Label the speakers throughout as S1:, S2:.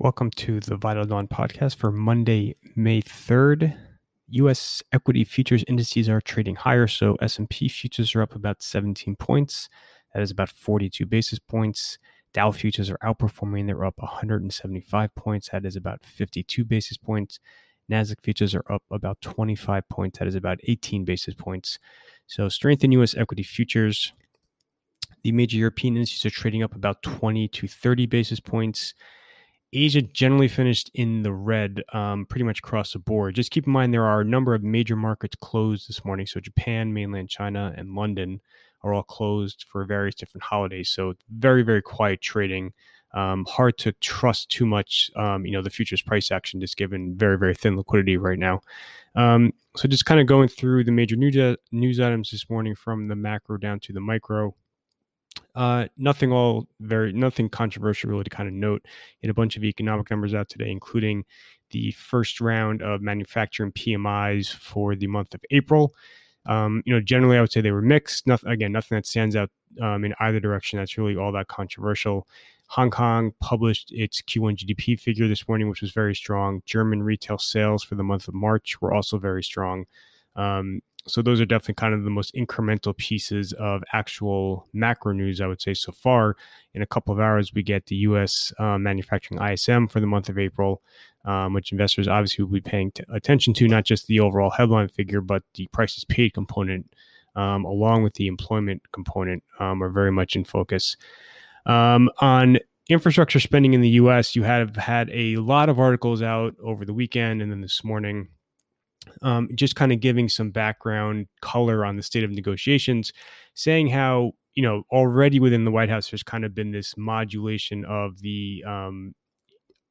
S1: Welcome to the Vital Dawn podcast for Monday, May 3rd. US equity futures indices are trading higher, so S&P futures are up about 17 points. That is about 42 basis points. Dow futures are outperforming. They're up 175 points. That is about 52 basis points. Nasdaq futures are up about 25 points. That is about 18 basis points. So strength in US equity futures. The major European indices are trading up about 20 to 30 basis points. Asia generally finished in the red um, pretty much across the board. Just keep in mind there are a number of major markets closed this morning. So Japan, mainland China, and London are all closed for various different holidays. So very, very quiet trading. Um, hard to trust too much, um, you know, the futures price action just given very, very thin liquidity right now. Um, so just kind of going through the major news, news items this morning from the macro down to the micro. Uh, nothing all very nothing controversial really to kind of note. In a bunch of economic numbers out today, including the first round of manufacturing PMIs for the month of April. Um, you know, generally I would say they were mixed. Nothing again, nothing that stands out um, in either direction. That's really all that controversial. Hong Kong published its Q1 GDP figure this morning, which was very strong. German retail sales for the month of March were also very strong. Um, so those are definitely kind of the most incremental pieces of actual macro news, I would say so far. In a couple of hours, we get the U.S. Uh, manufacturing ISM for the month of April, um, which investors obviously will be paying t- attention to, not just the overall headline figure, but the prices paid component, um, along with the employment component, um, are very much in focus. Um, on infrastructure spending in the U.S., you have had a lot of articles out over the weekend and then this morning um, just kind of giving some background color on the state of negotiations, saying how you know already within the White House there's kind of been this modulation of the um,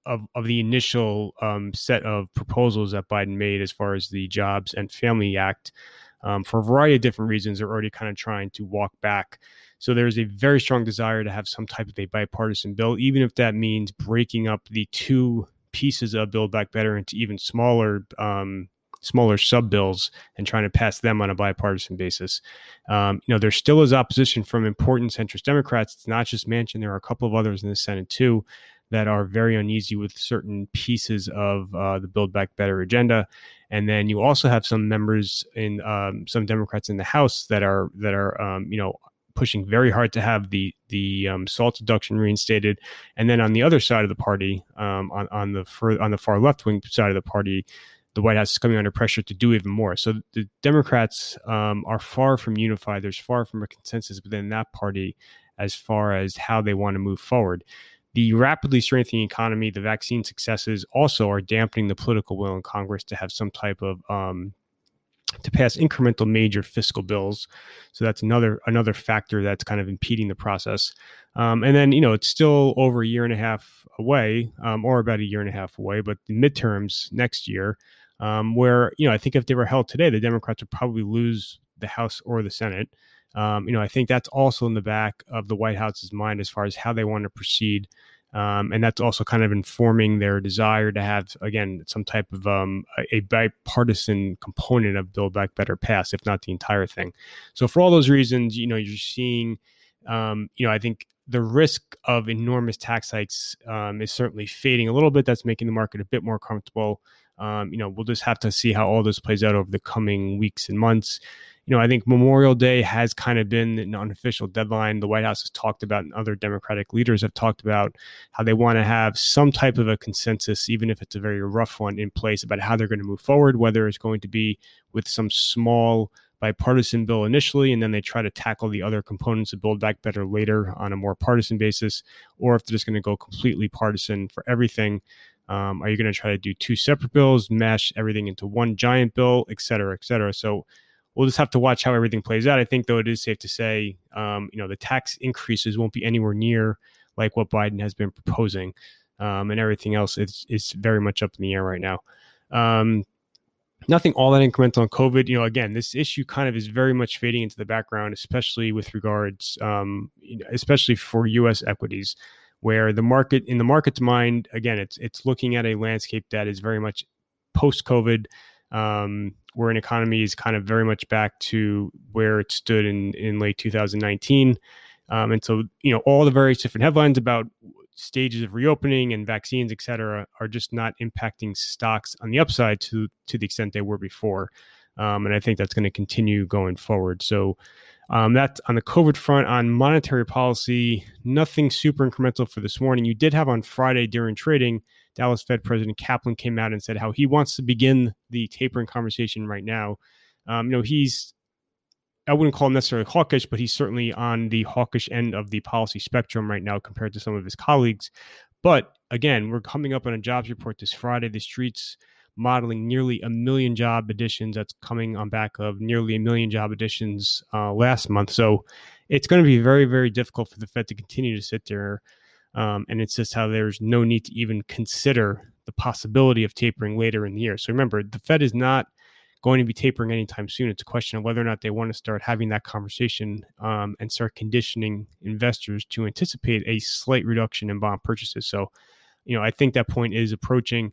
S1: of of the initial um, set of proposals that Biden made as far as the Jobs and Family Act. Um, for a variety of different reasons, they're already kind of trying to walk back. So there's a very strong desire to have some type of a bipartisan bill, even if that means breaking up the two pieces of Build Back Better into even smaller um, smaller sub bills and trying to pass them on a bipartisan basis. Um, you know, there still is opposition from important centrist Democrats. It's not just Manchin. There are a couple of others in the Senate too that are very uneasy with certain pieces of uh, the Build Back Better agenda. And then you also have some members in um, some Democrats in the House that are that are um, you know pushing very hard to have the the um, SALT deduction reinstated, and then on the other side of the party, um, on on the far, on the far left wing side of the party, the White House is coming under pressure to do even more. So the Democrats um, are far from unified. There's far from a consensus within that party as far as how they want to move forward. The rapidly strengthening economy, the vaccine successes also are dampening the political will in Congress to have some type of um, to pass incremental major fiscal bills. So that's another another factor that's kind of impeding the process. Um, and then you know it's still over a year and a half away, um, or about a year and a half away. But the midterms next year, um, where you know I think if they were held today, the Democrats would probably lose the House or the Senate. Um, you know, I think that's also in the back of the White House's mind as far as how they want to proceed. Um, and that's also kind of informing their desire to have, again, some type of um, a, bipartisan component of Build Back Better pass, if not the entire thing. So, for all those reasons, you know, you're seeing, um, you know, I think the risk of enormous tax hikes um, is certainly fading a little bit. That's making the market a bit more comfortable. Um, you know, we'll just have to see how all this plays out over the coming weeks and months. You know, I think Memorial Day has kind of been an unofficial deadline. The White House has talked about, and other Democratic leaders have talked about how they want to have some type of a consensus, even if it's a very rough one, in place about how they're going to move forward, whether it's going to be with some small bipartisan bill initially, and then they try to tackle the other components of Build Back Better later on a more partisan basis, or if they're just going to go completely partisan for everything. Um, are you going to try to do two separate bills, mash everything into one giant bill, et cetera, et cetera? So we'll just have to watch how everything plays out. I think, though, it is safe to say, um, you know, the tax increases won't be anywhere near like what Biden has been proposing. Um, and everything else is, is very much up in the air right now. Um, nothing all that incremental on COVID. You know, again, this issue kind of is very much fading into the background, especially with regards, um, especially for U.S. equities, where the market, in the market's mind, again, it's it's looking at a landscape that is very much post COVID, um, where an economy is kind of very much back to where it stood in in late 2019. Um, and so, you know, all the various different headlines about stages of reopening and vaccines, et cetera, are just not impacting stocks on the upside to to the extent they were before. Um, and I think that's going to continue going forward. So um, that's on the COVID front. On monetary policy, nothing super incremental for this morning. You did have on Friday during trading, Dallas Fed President Kaplan came out and said how he wants to begin the tapering conversation right now. Um, you know, he's I wouldn't call him necessarily hawkish, but he's certainly on the hawkish end of the policy spectrum right now compared to some of his colleagues. But again, we're coming up on a jobs report this Friday. The streets modeling nearly a million job additions. That's coming on back of nearly a million job additions uh, last month. So it's going to be very, very difficult for the Fed to continue to sit there um, and insist how there's no need to even consider the possibility of tapering later in the year. So remember, the Fed is not going to be tapering anytime soon. It's a question of whether or not they want to start having that conversation um, and start conditioning investors to anticipate a slight reduction in bond purchases. So, you know, I think that point is approaching.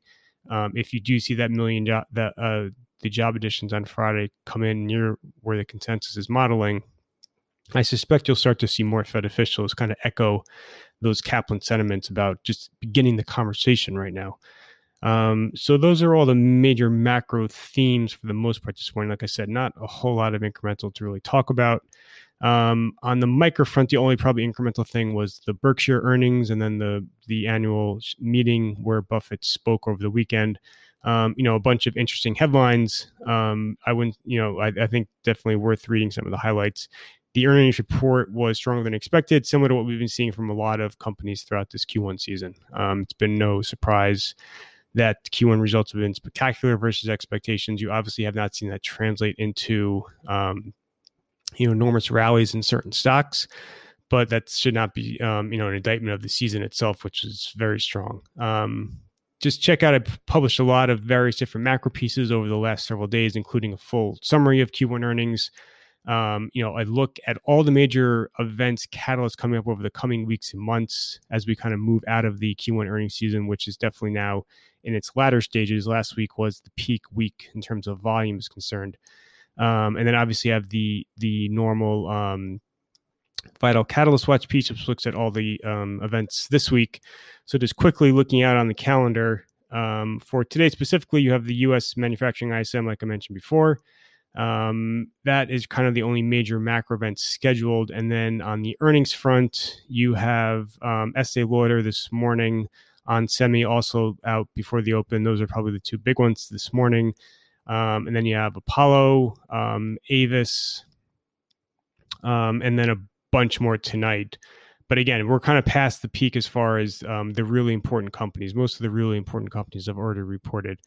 S1: Um, if you do see that million job that uh, the job additions on Friday come in near where the consensus is modeling, I suspect you'll start to see more Fed officials kind of echo those Kaplan sentiments about just beginning the conversation right now. Um, so those are all the major macro themes for the most part this morning. Like I said, not a whole lot of incremental to really talk about. Um, on the micro front, the only probably incremental thing was the Berkshire earnings and then the the annual meeting where Buffett spoke over the weekend. Um, you know, a bunch of interesting headlines. Um, I wouldn't, you know, I, I, think definitely worth reading some of the highlights. The earnings report was stronger than expected, similar to what we've been seeing from a lot of companies throughout this Q1 season. Um, it's been no surprise that Q1 results have been spectacular versus expectations. You obviously have not seen that translate into um, you know enormous rallies in certain stocks, but that should not be um, you know an indictment of the season itself, which is very strong. Um, just check out. I've published a lot of various different macro pieces over the last several days, including a full summary of Q1 earnings. Um, you know, I look at all the major events, catalysts coming up over the coming weeks and months as we kind of move out of the Q1 earnings season, which is definitely now in its latter stages. Last week was the peak week in terms of volume is concerned, um, and then obviously have the the normal um, vital catalyst watch piece, which looks at all the um, events this week. So just quickly looking out on the calendar um, for today specifically, you have the U.S. manufacturing ISM, like I mentioned before. Um, that is kind of the only major macro event scheduled. And then on the earnings front, you have um, Estee Lauder this morning ON Semi also out before the open. Those are probably the two big ones this morning. Um, and then you have Apollo, um, Avis, um, and then a bunch more tonight. But again, we're kind of past the peak as far as um, the really important companies. Most of the really important companies have already reported.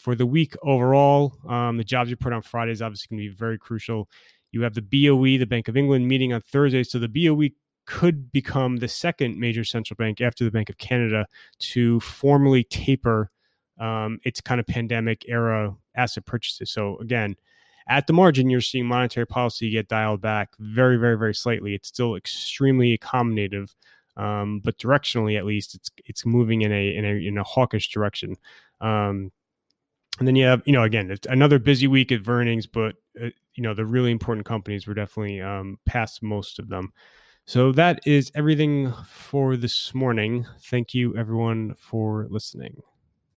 S1: For the week overall, um, the jobs report on Friday is obviously going to be very crucial. You have the BOE, the Bank of England, meeting on Thursday. So the BOE could become the second major central bank after the Bank of Canada to formally taper um, its kind of pandemic era asset purchases. So again, at the margin, you're seeing monetary policy get dialed back very, very, very slightly. It's still extremely accommodative, um, but directionally, at least, it's it's moving in a in a in a hawkish direction. Um, and then you have, you know, again, it's another busy week at Vernings, but uh, you know, the really important companies were definitely um, past most of them. So that is everything for this morning. Thank you, everyone, for listening.